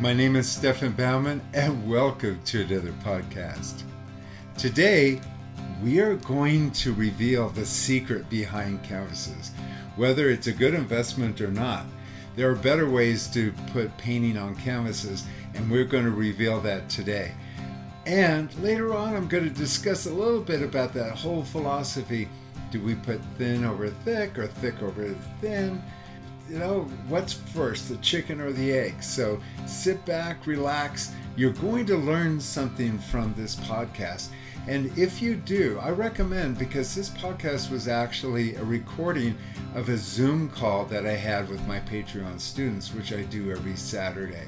My name is Stefan Baumann, and welcome to another podcast. Today, we are going to reveal the secret behind canvases. Whether it's a good investment or not, there are better ways to put painting on canvases, and we're going to reveal that today. And later on, I'm going to discuss a little bit about that whole philosophy. Do we put thin over thick or thick over thin? You know, what's first, the chicken or the egg? So sit back, relax. You're going to learn something from this podcast. And if you do, I recommend because this podcast was actually a recording of a Zoom call that I had with my Patreon students, which I do every Saturday.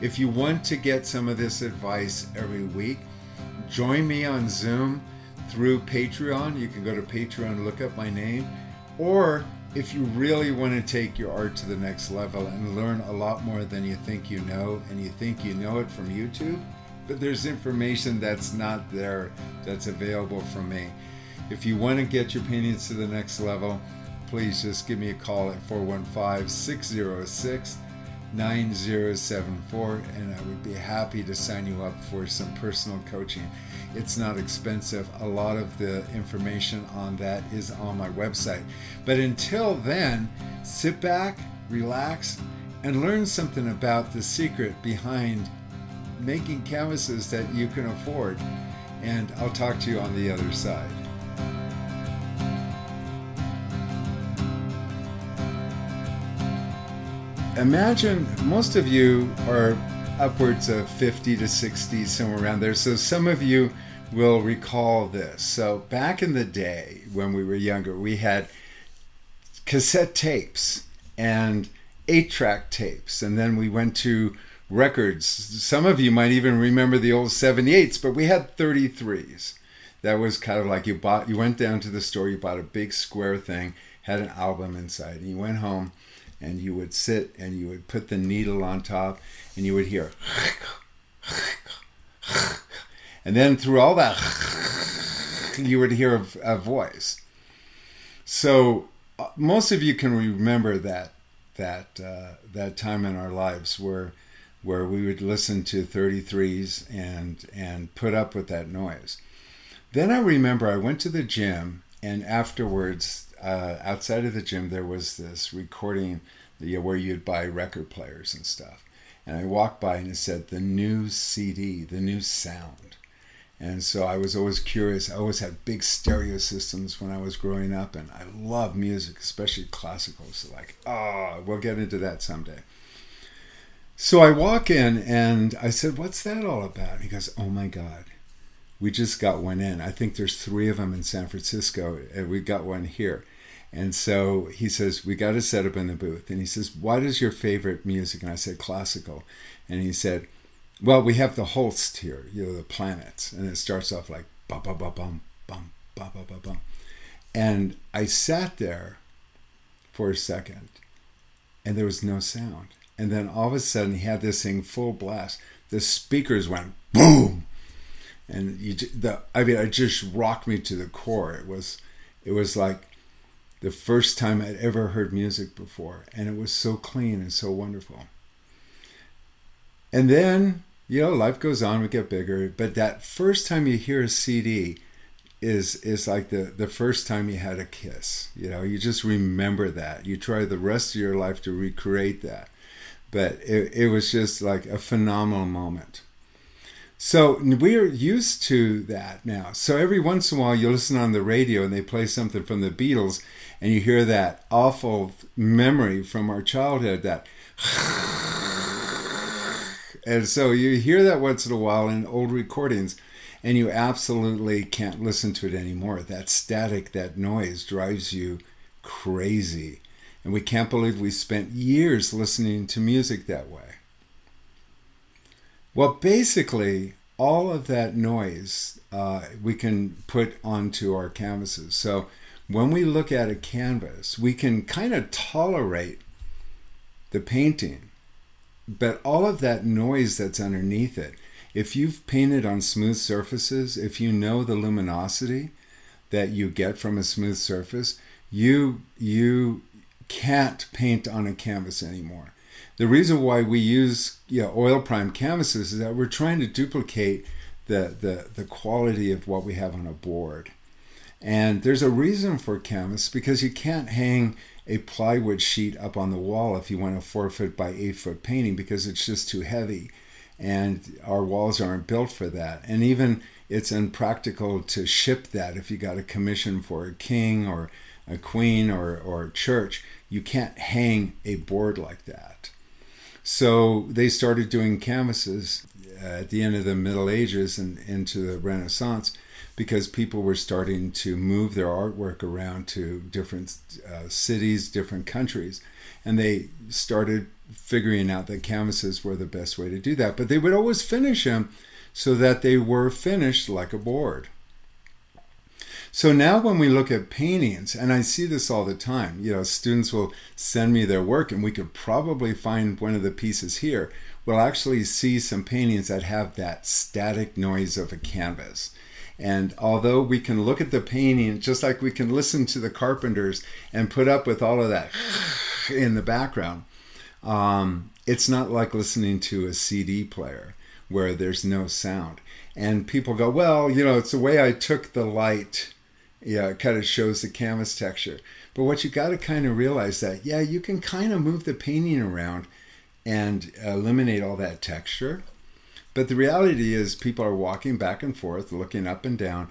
If you want to get some of this advice every week, join me on Zoom through Patreon. You can go to Patreon, look up my name, or if you really want to take your art to the next level and learn a lot more than you think you know, and you think you know it from YouTube, but there's information that's not there that's available from me. If you want to get your paintings to the next level, please just give me a call at 415 606 9074 and I would be happy to sign you up for some personal coaching. It's not expensive. A lot of the information on that is on my website. But until then, sit back, relax, and learn something about the secret behind making canvases that you can afford. And I'll talk to you on the other side. Imagine most of you are upwards of 50 to 60, somewhere around there. So some of you will recall this. So back in the day when we were younger, we had cassette tapes and eight track tapes, and then we went to records. Some of you might even remember the old 78s, but we had 33s. That was kind of like you bought, you went down to the store, you bought a big square thing, had an album inside, and you went home and you would sit and you would put the needle on top and you would hear. And then through all that you would hear a, a voice. So uh, most of you can remember that that uh, that time in our lives where where we would listen to 33s and and put up with that noise. Then i remember i went to the gym and afterwards uh, outside of the gym, there was this recording you know, where you'd buy record players and stuff. And I walked by and it said the new CD, the new sound. And so I was always curious. I always had big stereo systems when I was growing up, and I love music, especially classical. So, like, oh, we'll get into that someday. So I walk in and I said, What's that all about? He goes, Oh my God, we just got one in. I think there's three of them in San Francisco, and we got one here. And so he says, We got to set up in the booth. And he says, What is your favorite music? And I said, Classical. And he said, Well, we have the Holst here, you know, the planets. And it starts off like ba ba ba bum, bum, ba ba ba bum. And I sat there for a second and there was no sound. And then all of a sudden he had this thing full blast. The speakers went boom. And you, the, I mean, it just rocked me to the core. It was, it was like the first time I'd ever heard music before, and it was so clean and so wonderful. And then, you know, life goes on, we get bigger, but that first time you hear a CD is is like the the first time you had a kiss. You know, you just remember that. You try the rest of your life to recreate that. But it, it was just like a phenomenal moment. So we're used to that now. So every once in a while, you listen on the radio and they play something from the Beatles, and you hear that awful memory from our childhood that. And so you hear that once in a while in old recordings, and you absolutely can't listen to it anymore. That static, that noise drives you crazy. And we can't believe we spent years listening to music that way. Well, basically, all of that noise uh, we can put onto our canvases. So when we look at a canvas, we can kind of tolerate the painting, but all of that noise that's underneath it, if you've painted on smooth surfaces, if you know the luminosity that you get from a smooth surface, you you can't paint on a canvas anymore The reason why we use you know, oil prime canvases is that we're trying to duplicate the, the, the quality of what we have on a board. And there's a reason for canvas because you can't hang a plywood sheet up on the wall if you want a four foot by eight foot painting because it's just too heavy. And our walls aren't built for that. And even it's impractical to ship that if you got a commission for a king or a queen or, or a church. You can't hang a board like that. So they started doing canvases uh, at the end of the Middle Ages and into the Renaissance because people were starting to move their artwork around to different uh, cities, different countries, and they started figuring out that canvases were the best way to do that. But they would always finish them so that they were finished like a board. So now when we look at paintings, and I see this all the time, you know, students will send me their work and we could probably find one of the pieces here. We'll actually see some paintings that have that static noise of a canvas. And although we can look at the painting just like we can listen to the carpenters and put up with all of that in the background, um, it's not like listening to a CD player where there's no sound. And people go, well, you know, it's the way I took the light. Yeah, it kind of shows the canvas texture. But what you got to kind of realize that, yeah, you can kind of move the painting around and eliminate all that texture but the reality is, people are walking back and forth, looking up and down,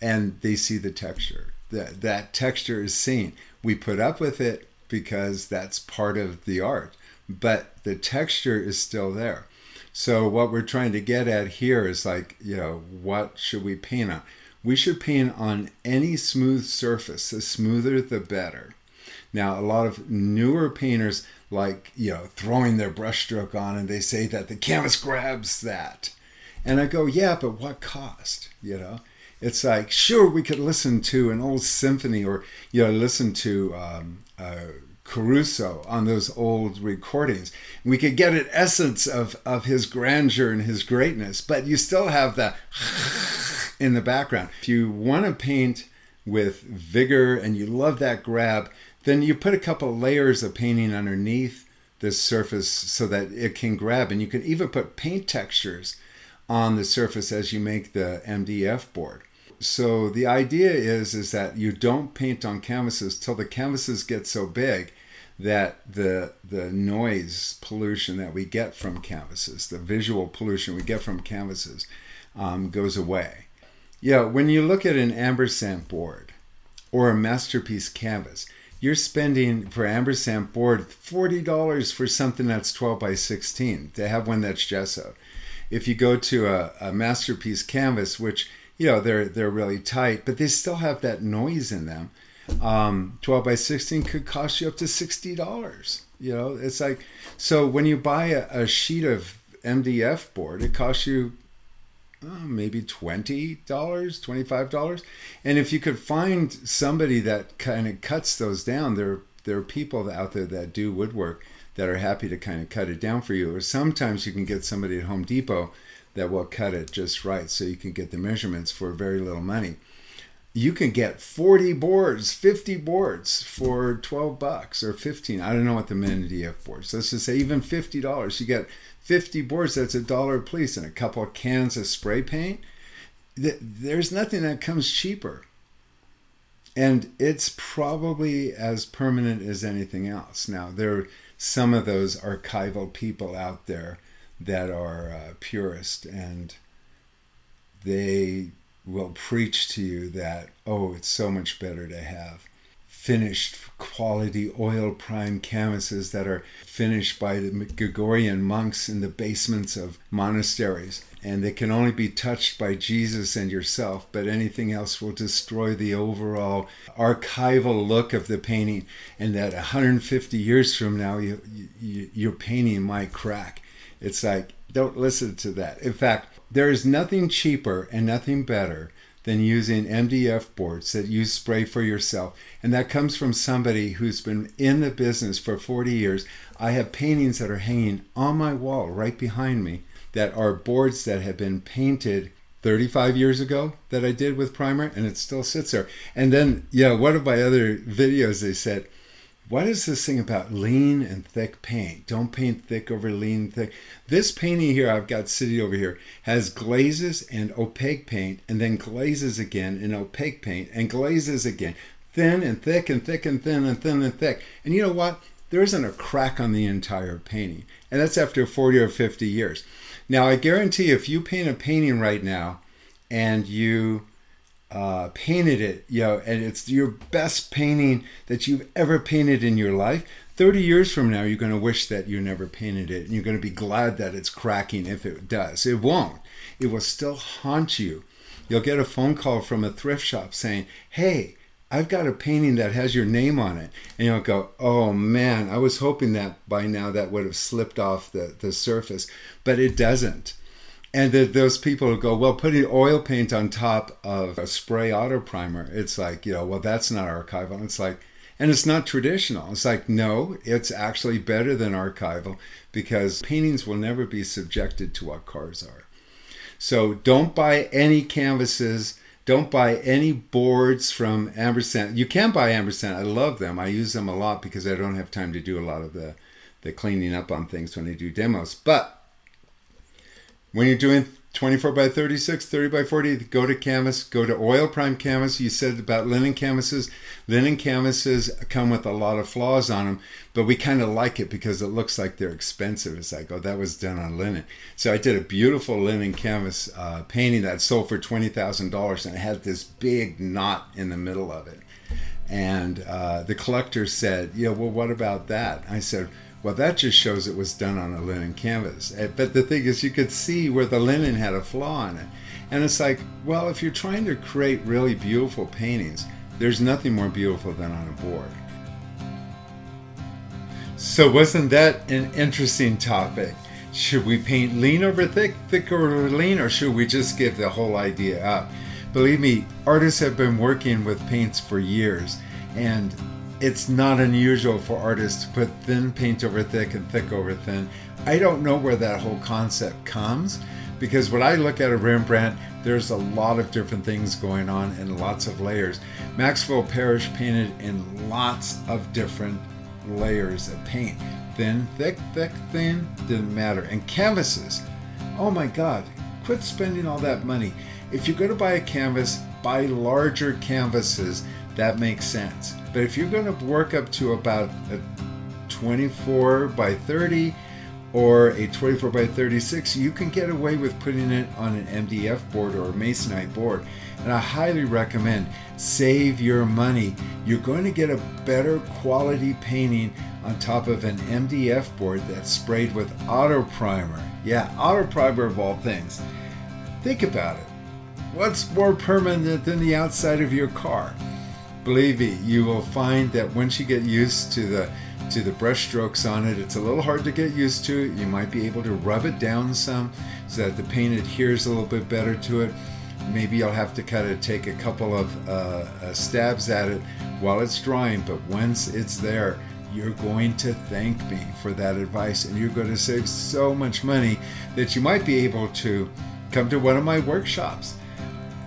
and they see the texture. That that texture is seen. We put up with it because that's part of the art, but the texture is still there. So what we're trying to get at here is like, you know, what should we paint on? We should paint on any smooth surface. The smoother, the better. Now, a lot of newer painters like, you know, throwing their brushstroke on and they say that the canvas grabs that. And I go, yeah, but what cost? You know, it's like, sure, we could listen to an old symphony or, you know, listen to um, uh, Caruso on those old recordings. We could get an essence of, of his grandeur and his greatness, but you still have that in the background. If you want to paint with vigor and you love that grab, then you put a couple layers of painting underneath this surface so that it can grab. And you can even put paint textures on the surface as you make the MDF board. So the idea is is that you don't paint on canvases till the canvases get so big that the the noise pollution that we get from canvases, the visual pollution we get from canvases, um, goes away. Yeah, when you look at an ampersand board or a masterpiece canvas, you're spending for ampersand board $40 for something that's 12 by 16 to have one that's gesso. If you go to a, a masterpiece canvas, which you know they're they're really tight, but they still have that noise in them. Um, 12 by 16 could cost you up to $60. You know, it's like so when you buy a, a sheet of MDF board, it costs you uh, maybe $20, $25. And if you could find somebody that kind of cuts those down, there, there are people out there that do woodwork that are happy to kind of cut it down for you. Or sometimes you can get somebody at Home Depot that will cut it just right so you can get the measurements for very little money. You can get 40 boards, 50 boards for 12 bucks or 15. I don't know what the minimum MDF boards. Let's just say even $50. You get 50 boards, that's a dollar a piece, and a couple of cans of spray paint. There's nothing that comes cheaper. And it's probably as permanent as anything else. Now, there are some of those archival people out there that are uh, purist and they will preach to you that, oh, it's so much better to have finished quality oil prime canvases that are finished by the Gregorian monks in the basements of monasteries. And they can only be touched by Jesus and yourself, but anything else will destroy the overall archival look of the painting. And that 150 years from now, you, you, your painting might crack. It's like, don't listen to that. In fact, there is nothing cheaper and nothing better than using MDF boards that you spray for yourself. And that comes from somebody who's been in the business for 40 years. I have paintings that are hanging on my wall right behind me that are boards that have been painted 35 years ago that I did with primer and it still sits there. And then, yeah, one of my other videos, they said, what is this thing about lean and thick paint? Don't paint thick over lean thick. This painting here I've got sitting over here has glazes and opaque paint, and then glazes again and opaque paint, and glazes again. Thin and thick and thick and thin and thin and thick. And you know what? There isn't a crack on the entire painting. And that's after 40 or 50 years. Now, I guarantee if you paint a painting right now and you uh, painted it, you know, and it's your best painting that you've ever painted in your life, 30 years from now, you're going to wish that you never painted it and you're going to be glad that it's cracking if it does. It won't. It will still haunt you. You'll get a phone call from a thrift shop saying, Hey, I've got a painting that has your name on it. And you'll go, Oh man, I was hoping that by now that would have slipped off the, the surface, but it doesn't. And the, those people who go, well, putting oil paint on top of a spray auto primer, it's like, you know, well, that's not archival. It's like, and it's not traditional. It's like, no, it's actually better than archival because paintings will never be subjected to what cars are. So don't buy any canvases. Don't buy any boards from Ampersand. You can buy Ampersand. I love them. I use them a lot because I don't have time to do a lot of the, the cleaning up on things when I do demos. But when you're doing 24 by 36, 30 by 40, go to canvas, go to oil prime canvas. You said about linen canvases. Linen canvases come with a lot of flaws on them, but we kind of like it because it looks like they're expensive. It's like, oh, that was done on linen. So I did a beautiful linen canvas uh, painting that sold for $20,000 and it had this big knot in the middle of it. And uh, the collector said, yeah, well, what about that? I said, well, that just shows it was done on a linen canvas. Eh, but the thing is, you could see where the linen had a flaw in it. And it's like, well, if you're trying to create really beautiful paintings, there's nothing more beautiful than on a board. So, wasn't that an interesting topic? Should we paint lean over thick, thick over lean, or should we just give the whole idea up? Believe me, artists have been working with paints for years, and it's not unusual for artists to put thin paint over thick and thick over thin. I don't know where that whole concept comes because when I look at a Rembrandt, there's a lot of different things going on and lots of layers. Maxwell Parrish painted in lots of different layers of paint. Thin, thick, thick, thin, didn't matter. And canvases, oh my God, quit spending all that money. If you're going to buy a canvas, buy larger canvases. That makes sense. But if you're going to work up to about a 24 by 30 or a 24 by 36, you can get away with putting it on an MDF board or a masonite board. And I highly recommend save your money. You're going to get a better quality painting on top of an MDF board that's sprayed with auto primer. Yeah, auto primer of all things. Think about it. What's more permanent than the outside of your car? Believe me, you will find that once you get used to the to the brush strokes on it, it's a little hard to get used to. You might be able to rub it down some so that the paint adheres a little bit better to it. Maybe you'll have to kind of take a couple of uh, uh, stabs at it while it's drying, but once it's there, you're going to thank me for that advice and you're going to save so much money that you might be able to come to one of my workshops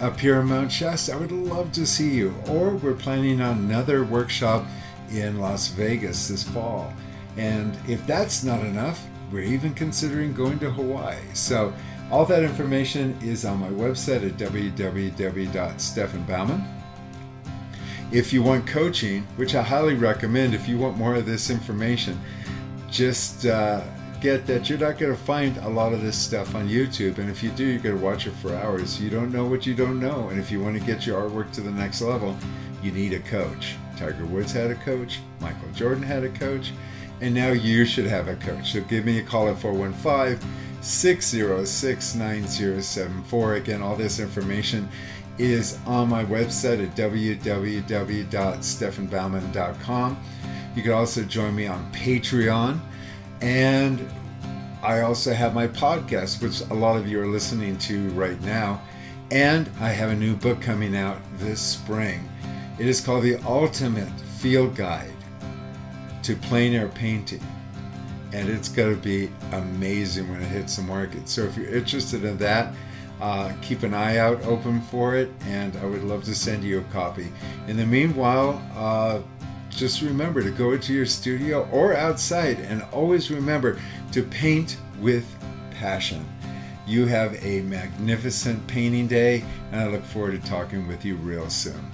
up here in Mount Shasta. I would love to see you. Or we're planning on another workshop in Las Vegas this fall. And if that's not enough, we're even considering going to Hawaii. So all that information is on my website at www.stefanbaumann. If you want coaching, which I highly recommend if you want more of this information, just uh, get that you're not going to find a lot of this stuff on YouTube. And if you do, you're going to watch it for hours. You don't know what you don't know. And if you want to get your artwork to the next level, you need a coach. Tiger Woods had a coach, Michael Jordan had a coach, and now you should have a coach. So give me a call at 415 606 9074. Again, all this information is on my website at www.stefanbaumann.com. You can also join me on Patreon. And I also have my podcast, which a lot of you are listening to right now. And I have a new book coming out this spring. It is called The Ultimate Field Guide to Plein Air Painting. And it's going to be amazing when it hits the market. So if you're interested in that, uh, keep an eye out open for it, and I would love to send you a copy. In the meanwhile, uh, just remember to go into your studio or outside and always remember to paint with passion. You have a magnificent painting day, and I look forward to talking with you real soon.